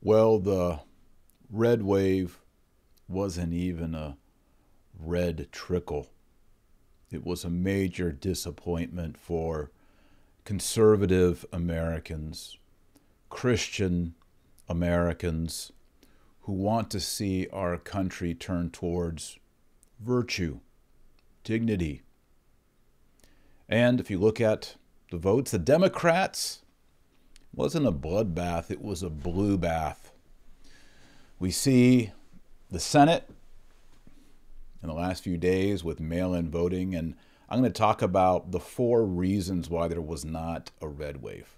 Well, the red wave wasn't even a red trickle. It was a major disappointment for conservative Americans, Christian Americans who want to see our country turn towards virtue, dignity. And if you look at the votes, the Democrats wasn't a bloodbath, it was a blue bath. We see the Senate in the last few days with mail in voting, and I'm going to talk about the four reasons why there was not a red wave.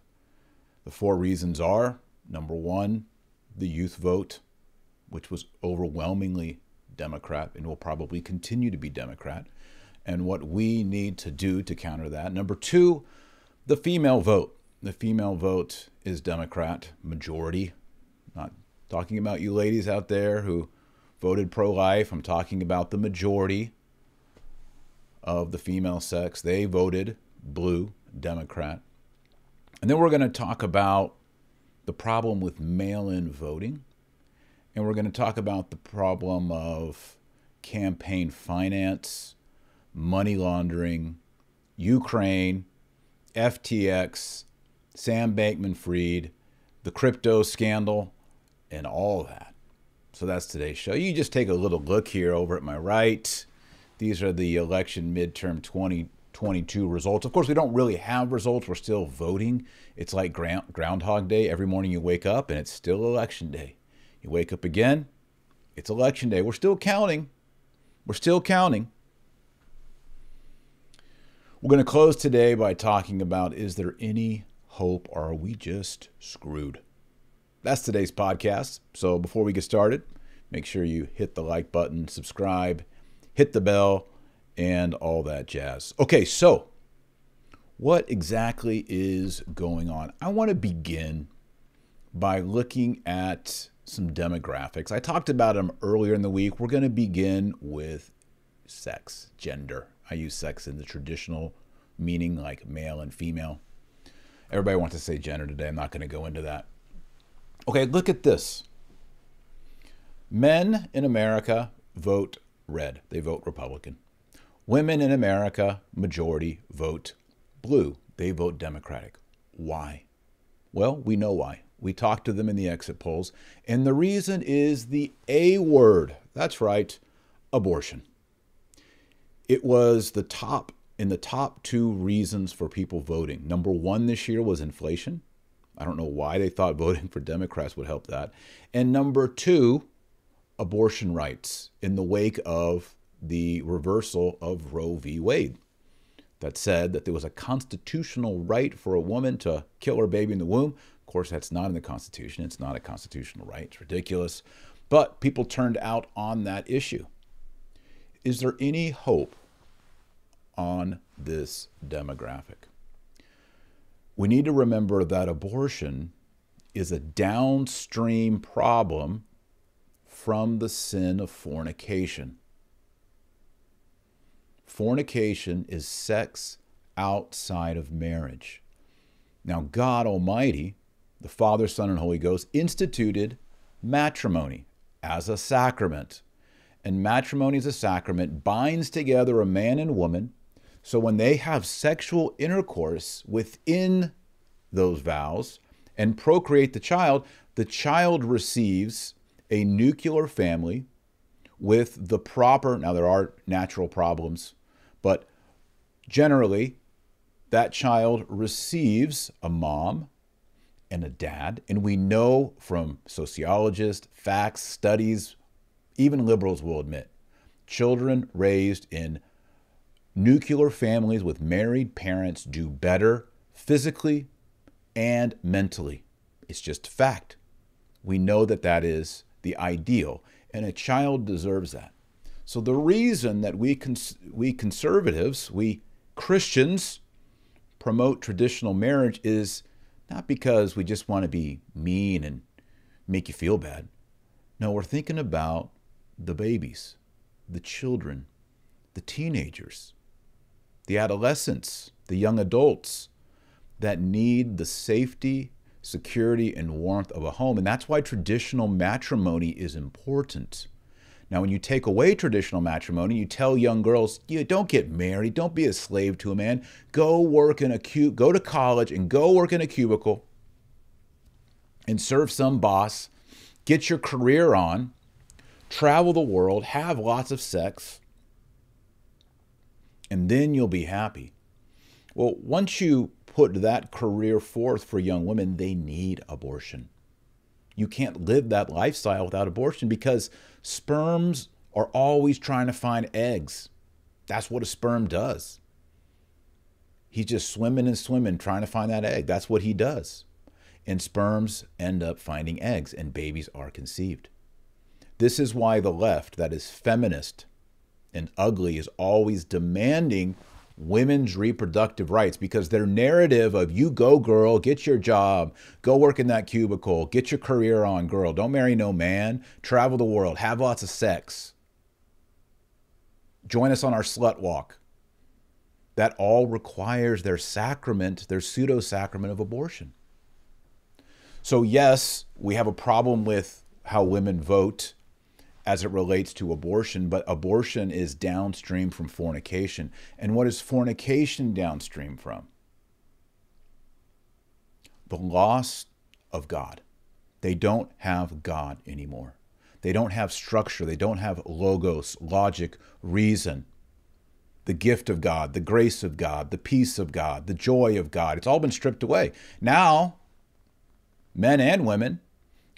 The four reasons are number one, the youth vote, which was overwhelmingly Democrat and will probably continue to be Democrat, and what we need to do to counter that. Number two, the female vote. The female vote is Democrat majority. Not talking about you ladies out there who voted pro life. I'm talking about the majority of the female sex. They voted blue, Democrat. And then we're going to talk about the problem with mail in voting. And we're going to talk about the problem of campaign finance, money laundering, Ukraine, FTX, Sam Bankman Fried, the crypto scandal, and all that. So that's today's show. You just take a little look here over at my right. These are the election midterm 2022 results. Of course, we don't really have results. We're still voting. It's like Groundhog Day. Every morning you wake up and it's still election day. You wake up again, it's election day. We're still counting. We're still counting. We're going to close today by talking about is there any hope or are we just screwed? That's today's podcast. So before we get started, make sure you hit the like button, subscribe, hit the bell, and all that jazz. Okay, so what exactly is going on? I want to begin by looking at some demographics. I talked about them earlier in the week. We're going to begin with sex, gender. I use sex in the traditional meaning, like male and female. Everybody wants to say gender today. I'm not going to go into that. Okay, look at this. Men in America vote red, they vote Republican. Women in America, majority, vote blue, they vote Democratic. Why? Well, we know why. We talked to them in the exit polls, and the reason is the A word. That's right, abortion. It was the top in the top two reasons for people voting. Number one this year was inflation. I don't know why they thought voting for Democrats would help that. And number two, abortion rights in the wake of the reversal of Roe v. Wade that said that there was a constitutional right for a woman to kill her baby in the womb. Of course, that's not in the Constitution. It's not a constitutional right. It's ridiculous. But people turned out on that issue. Is there any hope on this demographic? We need to remember that abortion is a downstream problem from the sin of fornication. Fornication is sex outside of marriage. Now, God Almighty, the Father, Son, and Holy Ghost, instituted matrimony as a sacrament. And matrimony as a sacrament binds together a man and woman. So when they have sexual intercourse within those vows and procreate the child, the child receives a nuclear family with the proper, now there are natural problems, but generally, that child receives a mom and a dad. And we know from sociologists, facts, studies, even liberals will admit, children raised in nuclear families with married parents do better physically and mentally. It's just a fact. We know that that is the ideal, and a child deserves that. So the reason that we cons- we conservatives, we Christians promote traditional marriage is not because we just want to be mean and make you feel bad. No, we're thinking about the babies, the children, the teenagers, the adolescents, the young adults that need the safety, security and warmth of a home. And that's why traditional matrimony is important. Now, when you take away traditional matrimony, you tell young girls, you don't get married, don't be a slave to a man. Go work in a cube, go to college and go work in a cubicle and serve some boss, get your career on, travel the world, have lots of sex, and then you'll be happy. Well, once you put that career forth for young women, they need abortion. You can't live that lifestyle without abortion because sperms are always trying to find eggs. That's what a sperm does. He's just swimming and swimming trying to find that egg. That's what he does. And sperms end up finding eggs, and babies are conceived. This is why the left, that is feminist and ugly, is always demanding women's reproductive rights because their narrative of you go girl, get your job, go work in that cubicle, get your career on girl, don't marry no man, travel the world, have lots of sex. Join us on our slut walk. That all requires their sacrament, their pseudo sacrament of abortion. So, yes, we have a problem with how women vote as it relates to abortion, but abortion is downstream from fornication. And what is fornication downstream from? The loss of God. They don't have God anymore. They don't have structure. They don't have logos, logic, reason, the gift of God, the grace of God, the peace of God, the joy of God. It's all been stripped away. Now, men and women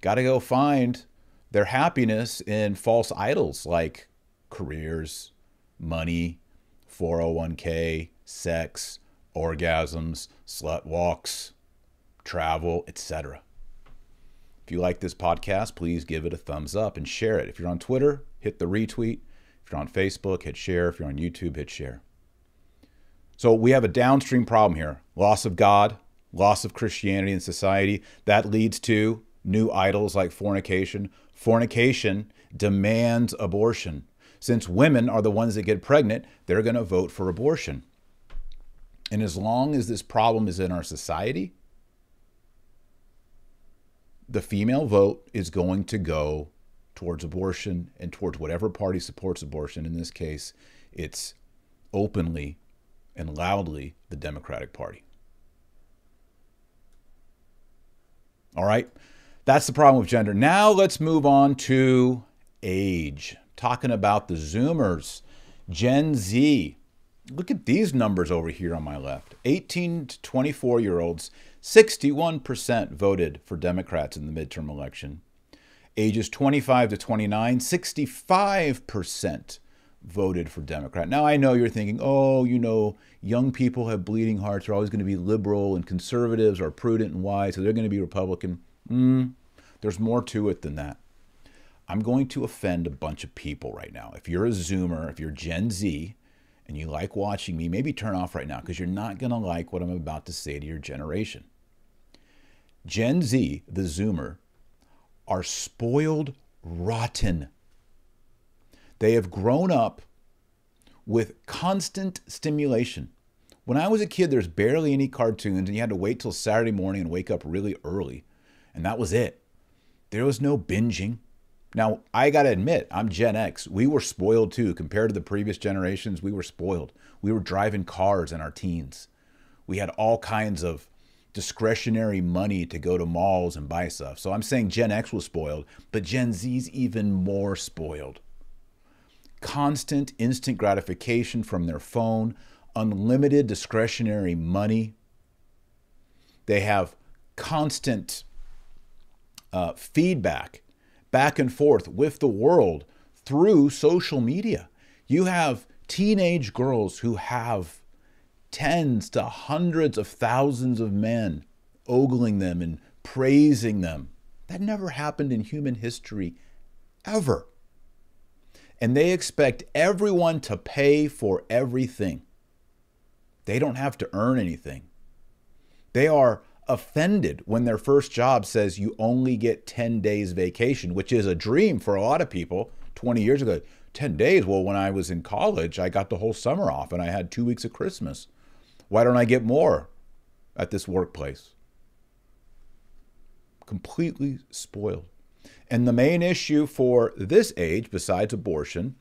got to go find their happiness in false idols like careers, money, 401k, sex, orgasms, slut walks, travel, etc. If you like this podcast, please give it a thumbs up and share it. If you're on Twitter, hit the retweet. If you're on Facebook, hit share. If you're on YouTube, hit share. So we have a downstream problem here loss of God, loss of Christianity in society. That leads to new idols like fornication, fornication demands abortion. Since women are the ones that get pregnant, they're going to vote for abortion. And as long as this problem is in our society, the female vote is going to go towards abortion and towards whatever party supports abortion. In this case, it's openly and loudly the Democratic Party. All right. That's the problem with gender. Now let's move on to age. Talking about the Zoomers, Gen Z. Look at these numbers over here on my left 18 to 24 year olds, 61% voted for Democrats in the midterm election. Ages 25 to 29, 65% voted for Democrat. Now, I know you're thinking, oh, you know, young people have bleeding hearts, They're always going to be liberal, and conservatives are prudent and wise, so they're going to be Republican. Mm, there's more to it than that. I'm going to offend a bunch of people right now. If you're a Zoomer, if you're Gen Z, and you like watching me, maybe turn off right now because you're not going to like what I'm about to say to your generation. Gen Z, the Zoomer, are spoiled rotten. They have grown up with constant stimulation. When I was a kid, there's barely any cartoons, and you had to wait till Saturday morning and wake up really early and that was it. There was no binging. Now, I got to admit, I'm Gen X. We were spoiled too. Compared to the previous generations, we were spoiled. We were driving cars in our teens. We had all kinds of discretionary money to go to malls and buy stuff. So I'm saying Gen X was spoiled, but Gen Z's even more spoiled. Constant instant gratification from their phone, unlimited discretionary money. They have constant uh, feedback back and forth with the world through social media. You have teenage girls who have tens to hundreds of thousands of men ogling them and praising them. That never happened in human history ever. And they expect everyone to pay for everything. They don't have to earn anything. They are offended when their first job says you only get 10 days vacation, which is a dream for a lot of people 20 years ago. 10 days? Well, when I was in college, I got the whole summer off and I had two weeks of Christmas. Why don't I get more at this workplace? completely spoiled. And the main issue for this age, besides abortion,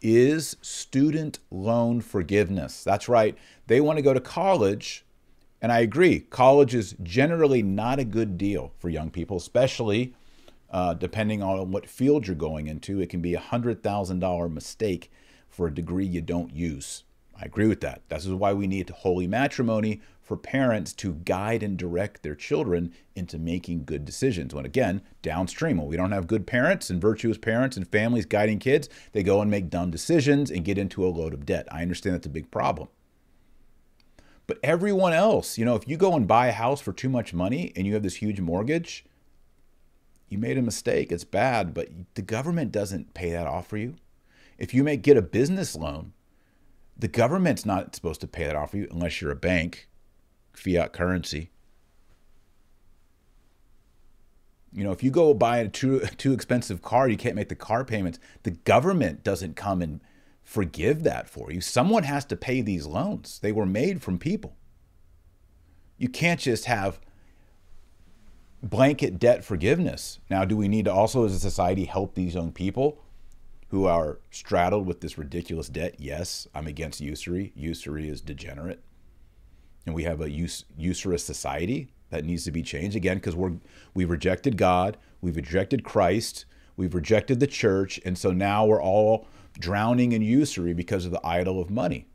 is student loan forgiveness. That's right. They want to go to college. And I agree, college is generally not a good deal for young people, especially uh, depending on what field you're going into. It can be a $100,000 mistake for a degree you don't use. I agree with that. This is why we need holy matrimony for parents to guide and direct their children into making good decisions. When again, downstream, when we don't have good parents and virtuous parents and families guiding kids, they go and make dumb decisions and get into a load of debt. I understand that's a big problem. But everyone else, you know, if you go and buy a house for too much money and you have this huge mortgage, you made a mistake. It's bad, but the government doesn't pay that off for you. If you may get a business loan, the government's not supposed to pay that off for you unless you're a bank, fiat currency. You know, if you go buy a too, too expensive car, you can't make the car payments. The government doesn't come and forgive that for you. Someone has to pay these loans. They were made from people. You can't just have blanket debt forgiveness. Now, do we need to also, as a society, help these young people who are straddled with this ridiculous debt. Yes, I'm against usury. Usury is degenerate. And we have a us- usurious society that needs to be changed again because we're we've rejected God, we've rejected Christ, we've rejected the church, and so now we're all drowning in usury because of the idol of money.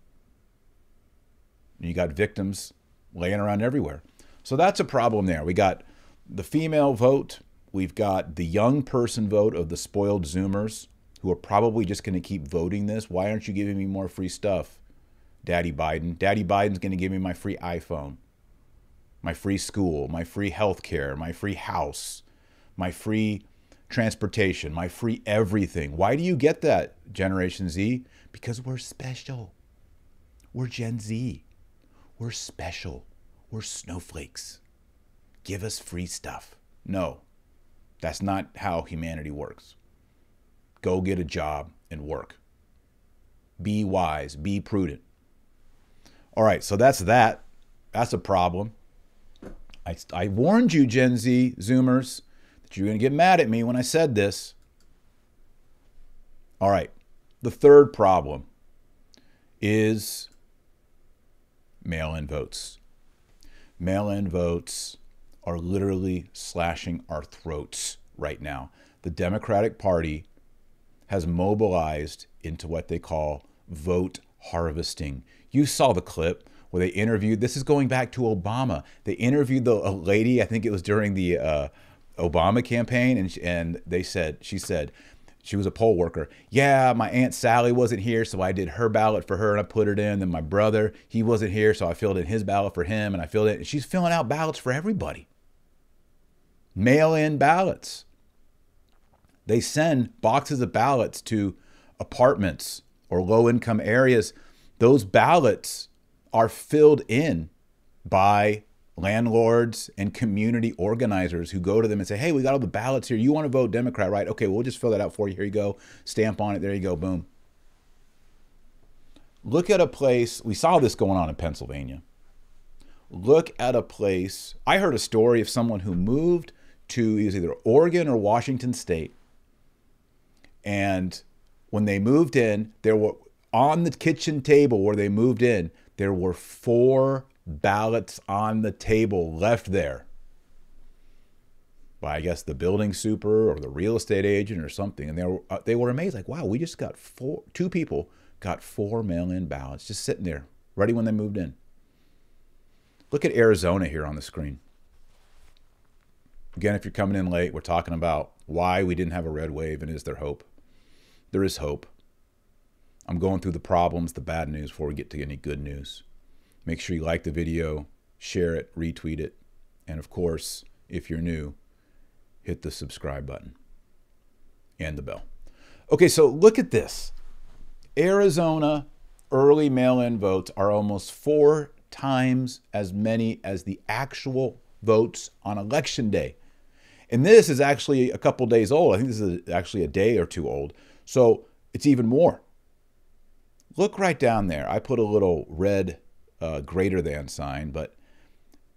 You got victims laying around everywhere. So that's a problem there. We got the female vote, we've got the young person vote of the spoiled Zoomers who are probably just going to keep voting this. Why aren't you giving me more free stuff, Daddy Biden? Daddy Biden's going to give me my free iPhone, my free school, my free health care, my free house, my free transportation, my free everything. Why do you get that, Generation Z? Because we're special. We're Gen Z. We're special. We're snowflakes. Give us free stuff. No, that's not how humanity works. Go get a job and work. Be wise, be prudent. All right, so that's that. That's a problem. I, I warned you, Gen Z Zoomers, you're going to get mad at me when I said this. All right, the third problem is mail in votes. Mail in votes are literally slashing our throats right now. The Democratic Party has mobilized into what they call vote harvesting. You saw the clip where they interviewed, this is going back to Obama. They interviewed the a lady, I think it was during the uh, Obama campaign, and, and they said, she said, she was a poll worker. Yeah, my Aunt Sally wasn't here, so I did her ballot for her and I put it in. Then my brother, he wasn't here, so I filled in his ballot for him and I filled it. And she's filling out ballots for everybody. Mail in ballots. They send boxes of ballots to apartments or low income areas. Those ballots are filled in by landlords and community organizers who go to them and say, Hey, we got all the ballots here. You want to vote Democrat, right? Okay, we'll just fill that out for you. Here you go. Stamp on it. There you go. Boom. Look at a place, we saw this going on in Pennsylvania. Look at a place. I heard a story of someone who moved to either Oregon or Washington State and when they moved in, there were on the kitchen table where they moved in, there were four ballots on the table left there by I guess the building super or the real estate agent or something, and they were uh, they were amazed, like, wow, we just got four, two people got four mail-in ballots just sitting there, ready when they moved in. Look at Arizona here on the screen. Again, if you're coming in late, we're talking about why we didn't have a red wave and is there hope there is hope. I'm going through the problems, the bad news before we get to any good news. Make sure you like the video, share it, retweet it, and of course, if you're new, hit the subscribe button and the bell. Okay, so look at this. Arizona early mail in votes are almost four times as many as the actual votes on election day. And this is actually a couple days old. I think this is actually a day or two old. So it's even more. Look right down there. I put a little red uh, greater than sign, but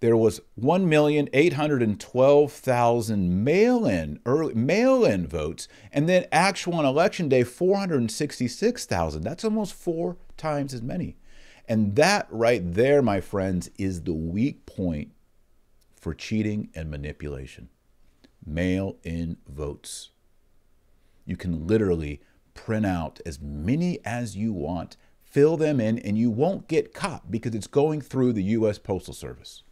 there was 1,812,000 mail-in early mail-in votes and then actual on election day 466,000. That's almost 4 times as many. And that right there, my friends, is the weak point for cheating and manipulation. Mail-in votes. You can literally print out as many as you want, fill them in, and you won't get caught because it's going through the US Postal Service.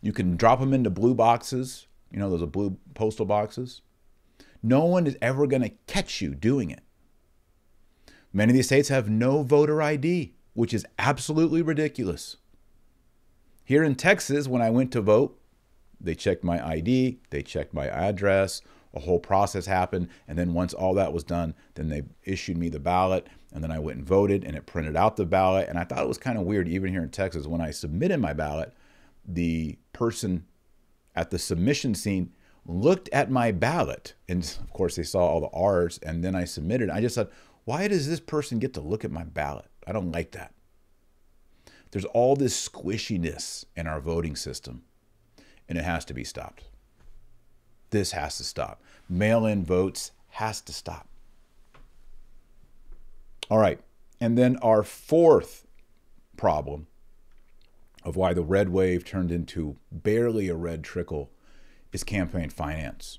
You can drop them into blue boxes. You know, those are blue postal boxes. No one is ever going to catch you doing it. Many of these states have no voter ID, which is absolutely ridiculous. Here in Texas, when I went to vote, they checked my ID, they checked my address, a whole process happened. And then once all that was done, then they issued me the ballot. And then I went and voted and it printed out the ballot. And I thought it was kind of weird, even here in Texas, when I submitted my ballot, the person at the submission scene looked at my ballot. And of course they saw all the r's and then i submitted. I just thought why does this person get to look at my ballot? I don't like that. There's all this squishiness in our voting system and it has to be stopped. This has to stop. Mail-in votes has to stop all right and then our fourth problem of why the red wave turned into barely a red trickle is campaign finance.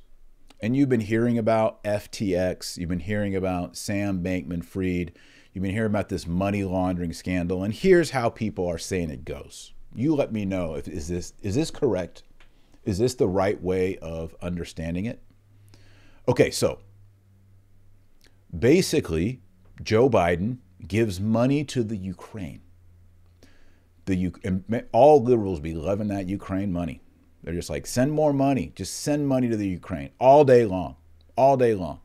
And you've been hearing about FTX, you've been hearing about Sam Bankman Fried, you've been hearing about this money laundering scandal, and here's how people are saying it goes. You let me know if is this is this correct? Is this the right way of understanding it? Okay, so basically, Joe Biden gives money to the Ukraine the all liberals be loving that Ukraine money. They're just like send more money, just send money to the Ukraine all day long, all day long.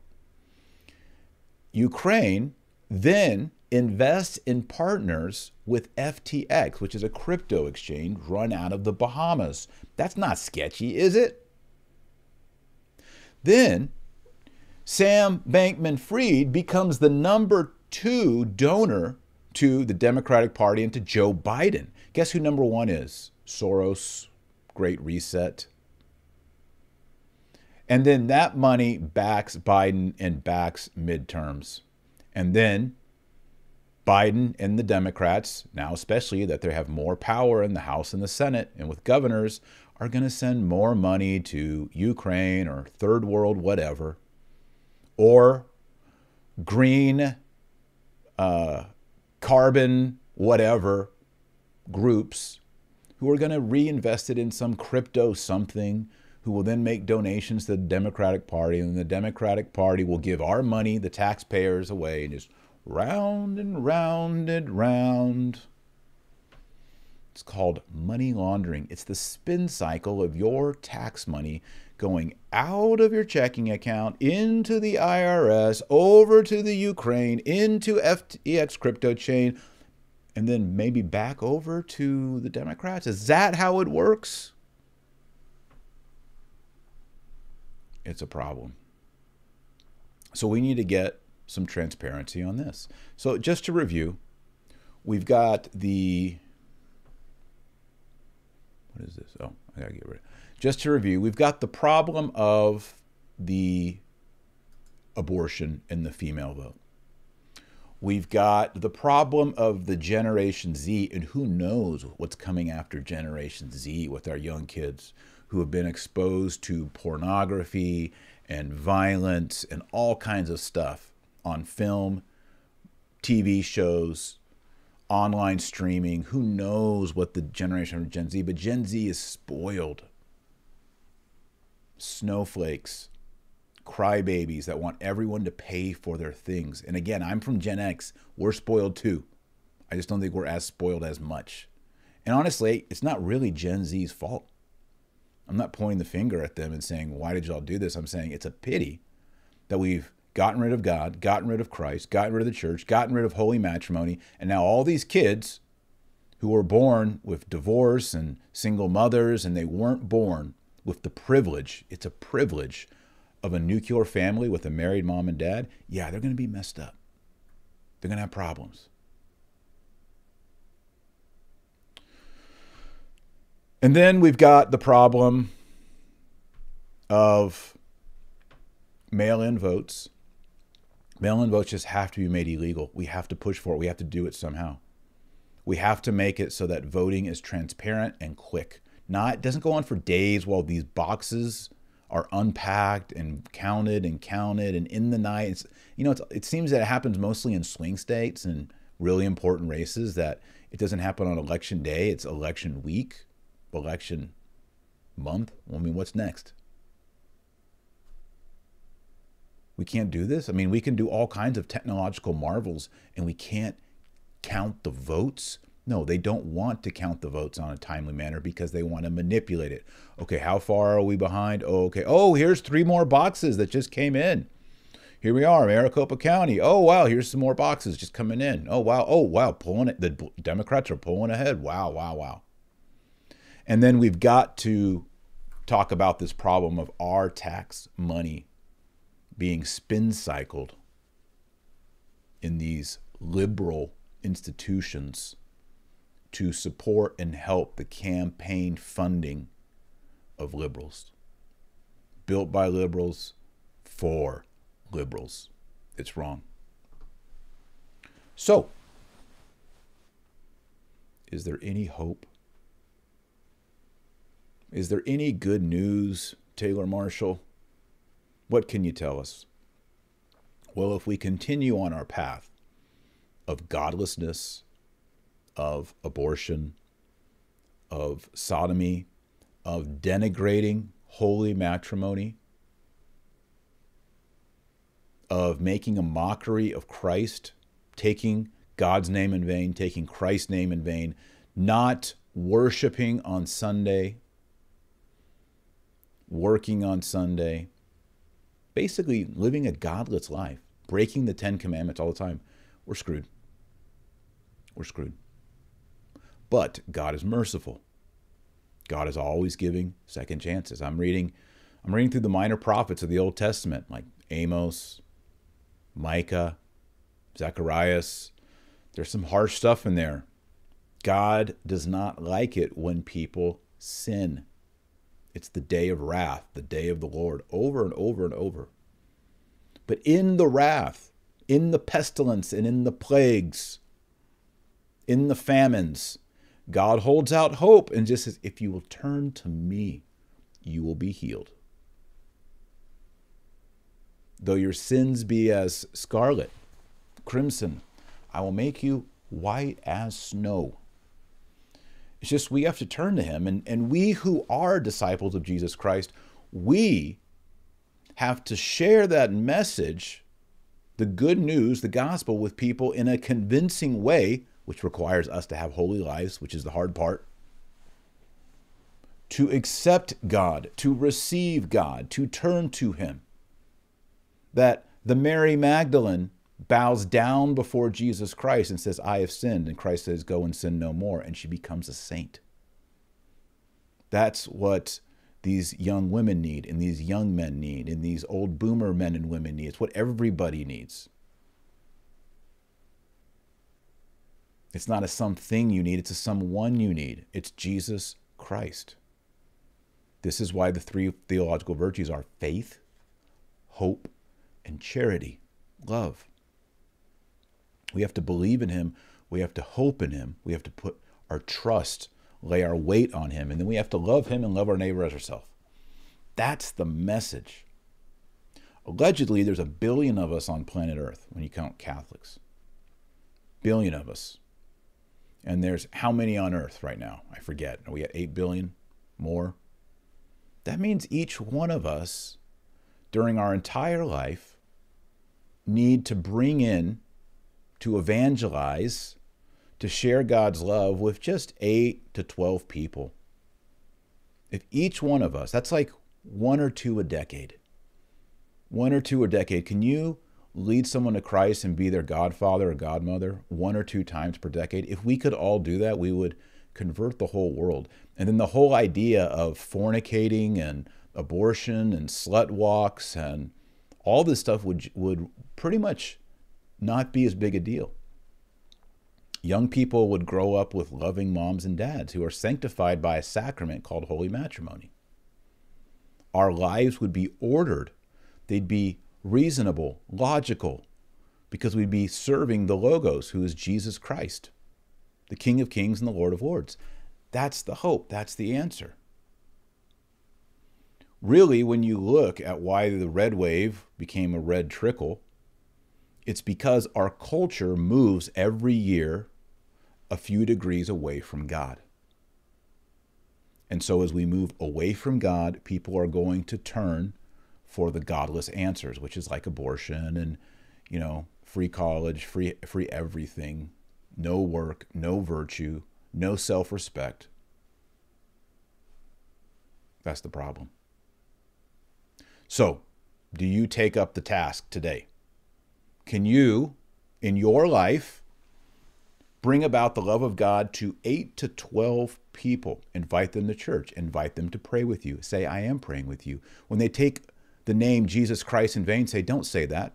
Ukraine then invests in partners with FTX, which is a crypto exchange run out of the Bahamas. That's not sketchy, is it? Then Sam Bankman Fried becomes the number two donor to the Democratic Party and to Joe Biden. Guess who number one is? Soros, Great Reset. And then that money backs Biden and backs midterms. And then Biden and the Democrats, now especially that they have more power in the House and the Senate and with governors, are going to send more money to Ukraine or third world whatever, or green uh, carbon, whatever groups who are going to reinvest it in some crypto something, who will then make donations to the Democratic Party, and the Democratic Party will give our money, the taxpayers, away, and just round and round and round. It's called money laundering. It's the spin cycle of your tax money going out of your checking account into the IRS, over to the Ukraine, into FTX crypto chain, and then maybe back over to the Democrats. Is that how it works? It's a problem. So we need to get some transparency on this. So just to review, we've got the what is this? Oh, I gotta get rid of it. just to review, we've got the problem of the abortion in the female vote. We've got the problem of the Generation Z, and who knows what's coming after Generation Z with our young kids who have been exposed to pornography and violence and all kinds of stuff on film, TV shows, online streaming. Who knows what the generation of Gen Z, but Gen Z is spoiled snowflakes, crybabies that want everyone to pay for their things. And again, I'm from Gen X. We're spoiled too. I just don't think we're as spoiled as much. And honestly, it's not really Gen Z's fault. I'm not pointing the finger at them and saying, why did y'all do this? I'm saying it's a pity that we've gotten rid of God, gotten rid of Christ, gotten rid of the church, gotten rid of holy matrimony, and now all these kids who were born with divorce and single mothers and they weren't born with the privilege, it's a privilege of a nuclear family with a married mom and dad, yeah, they're going to be messed up. They're going to have problems. And then we've got the problem of mail in votes. Mail in votes just have to be made illegal. We have to push for it. We have to do it somehow. We have to make it so that voting is transparent and quick. Not doesn't go on for days while these boxes are unpacked and counted and counted and in the night. It's, you know, it seems that it happens mostly in swing states and really important races. That it doesn't happen on election day. It's election week, election month. I mean, what's next? We can't do this. I mean, we can do all kinds of technological marvels and we can't count the votes. No, they don't want to count the votes on a timely manner because they want to manipulate it. Okay, how far are we behind? Oh, okay. Oh, here's three more boxes that just came in. Here we are, Maricopa County. Oh, wow, here's some more boxes just coming in. Oh, wow. Oh, wow, pulling it. The Democrats are pulling ahead. Wow, wow, wow. And then we've got to talk about this problem of our tax money being spin cycled in these liberal institutions to support and help the campaign funding of liberals. Built by liberals for liberals. It's wrong. So, is there any hope? Is there any good news, Taylor Marshall? What can you tell us? Well, if we continue on our path of godlessness, of abortion, of sodomy, of denigrating holy matrimony, of making a mockery of Christ, taking God's name in vain, taking Christ's name in vain, not worshiping on Sunday, working on Sunday, basically living a godless life, breaking the Ten Commandments all the time, we're screwed. We're screwed. But God is merciful. God is always giving second chances. I'm reading I'm reading through the minor prophets of the Old Testament, like Amos, Micah, Zacharias. There's some harsh stuff in there. God does not like it when people sin. It's the day of wrath, the day of the Lord, over and over and over. But in the wrath, in the pestilence, and in the plagues, in the famines, God holds out hope and just says, If you will turn to me, you will be healed. Though your sins be as scarlet, crimson, I will make you white as snow. It's just we have to turn to him. And, and we who are disciples of Jesus Christ, we have to share that message, the good news, the gospel, with people in a convincing way, which requires us to have holy lives, which is the hard part. To accept God, to receive God, to turn to Him. That the Mary Magdalene bows down before Jesus Christ and says, I have sinned. And Christ says, Go and sin no more. And she becomes a saint. That's what these young women need, and these young men need, and these old boomer men and women need. It's what everybody needs. It's not a something you need, it's a someone you need. It's Jesus Christ. This is why the three theological virtues are faith, hope, and charity, love. We have to believe in him. We have to hope in him. We have to put our trust, lay our weight on him. And then we have to love him and love our neighbor as ourselves. That's the message. Allegedly, there's a billion of us on planet Earth when you count Catholics. Billion of us. And there's how many on Earth right now? I forget. Are we at 8 billion? More? That means each one of us during our entire life need to bring in to evangelize, to share God's love with just 8 to 12 people. If each one of us, that's like one or two a decade, one or two a decade, can you lead someone to Christ and be their godfather or godmother one or two times per decade? If we could all do that, we would convert the whole world. And then the whole idea of fornicating and abortion and slut walks and all this stuff would would pretty much not be as big a deal. Young people would grow up with loving moms and dads who are sanctified by a sacrament called holy matrimony. Our lives would be ordered, they'd be reasonable, logical, because we'd be serving the Logos, who is Jesus Christ, the King of Kings and the Lord of Lords. That's the hope, that's the answer. Really, when you look at why the red wave became a red trickle, it's because our culture moves every year a few degrees away from God. And so, as we move away from God, people are going to turn for the godless answers, which is like abortion and, you know, free college, free, free everything, no work, no virtue, no self respect. That's the problem. So, do you take up the task today? Can you, in your life, bring about the love of God to 8 to 12 people? Invite them to church, invite them to pray with you. Say, I am praying with you. When they take the name Jesus Christ in vain, say, Don't say that.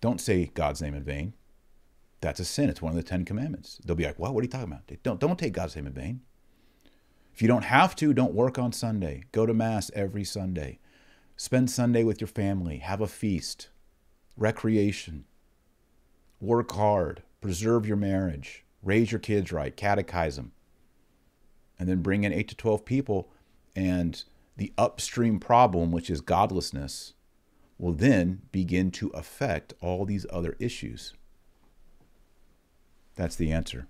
Don't say God's name in vain. That's a sin. It's one of the Ten Commandments. They'll be like, What? What are you talking about? Don't, don't take God's name in vain. If you don't have to, don't work on Sunday. Go to Mass every Sunday. Spend Sunday with your family. Have a feast recreation, work hard, preserve your marriage, raise your kids right, catechize them, and then bring in 8 to 12 people. And the upstream problem, which is godlessness, will then begin to affect all these other issues. That's the answer.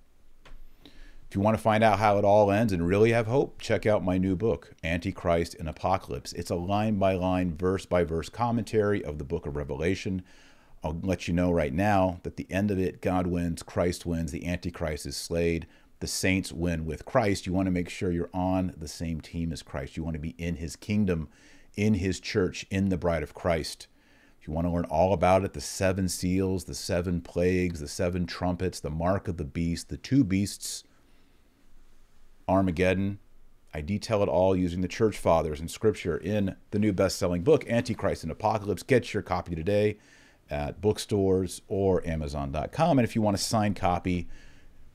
If you want to find out how it all ends and really have hope, check out my new book, Antichrist and Apocalypse. It's a line by line, verse by verse commentary of the book of Revelation. I'll let you know right now that the end of it, God wins, Christ wins, the Antichrist is slayed, the saints win with Christ. You want to make sure you're on the same team as Christ. You want to be in his kingdom, in his church, in the bride of Christ. If you want to learn all about it, the seven seals, the seven plagues, the seven trumpets, the mark of the beast, the two beasts, Armageddon. I detail it all using the church fathers and scripture in the new best selling book, Antichrist and Apocalypse. Get your copy today at bookstores or Amazon.com. And if you want a signed copy,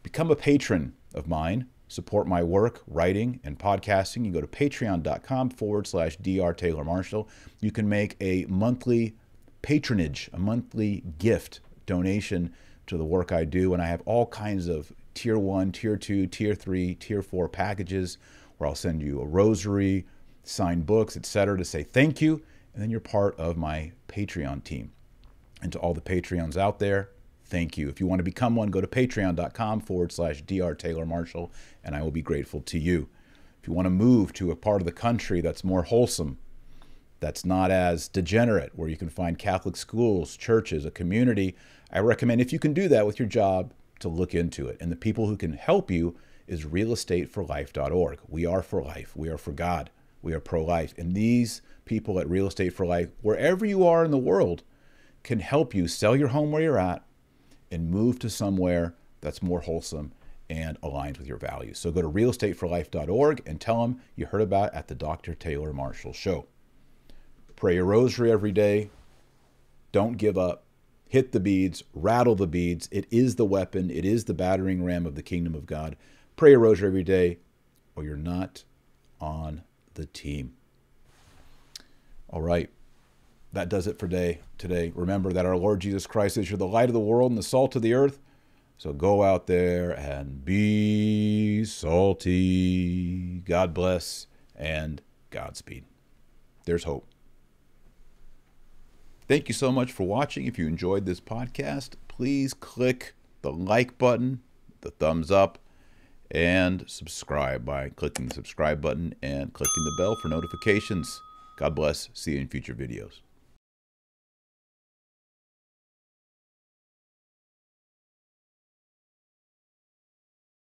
become a patron of mine. Support my work, writing, and podcasting. You go to patreon.com forward slash Dr. Taylor Marshall. You can make a monthly patronage, a monthly gift donation to the work I do. And I have all kinds of tier one, tier two, tier three, tier four packages where I'll send you a rosary, signed books, etc., to say thank you. And then you're part of my Patreon team. And to all the Patreons out there, thank you. If you want to become one, go to patreon.com forward slash Dr. Taylor Marshall, and I will be grateful to you. If you want to move to a part of the country that's more wholesome, that's not as degenerate, where you can find Catholic schools, churches, a community, I recommend if you can do that with your job, to look into it. And the people who can help you is realestateforlife.org. We are for life. We are for God. We are pro life. And these people at Real Estate for Life, wherever you are in the world, can help you sell your home where you're at and move to somewhere that's more wholesome and aligns with your values. So go to realestateforlife.org and tell them you heard about at the Dr. Taylor Marshall Show. Pray your rosary every day. Don't give up hit the beads, rattle the beads. It is the weapon, it is the battering ram of the kingdom of God. Pray a rosary every day, or you're not on the team. All right. That does it for day today. Remember that our Lord Jesus Christ is you're the light of the world and the salt of the earth. So go out there and be salty. God bless and Godspeed. There's hope. Thank you so much for watching. If you enjoyed this podcast, please click the like button, the thumbs up, and subscribe by clicking the subscribe button and clicking the bell for notifications. God bless. See you in future videos.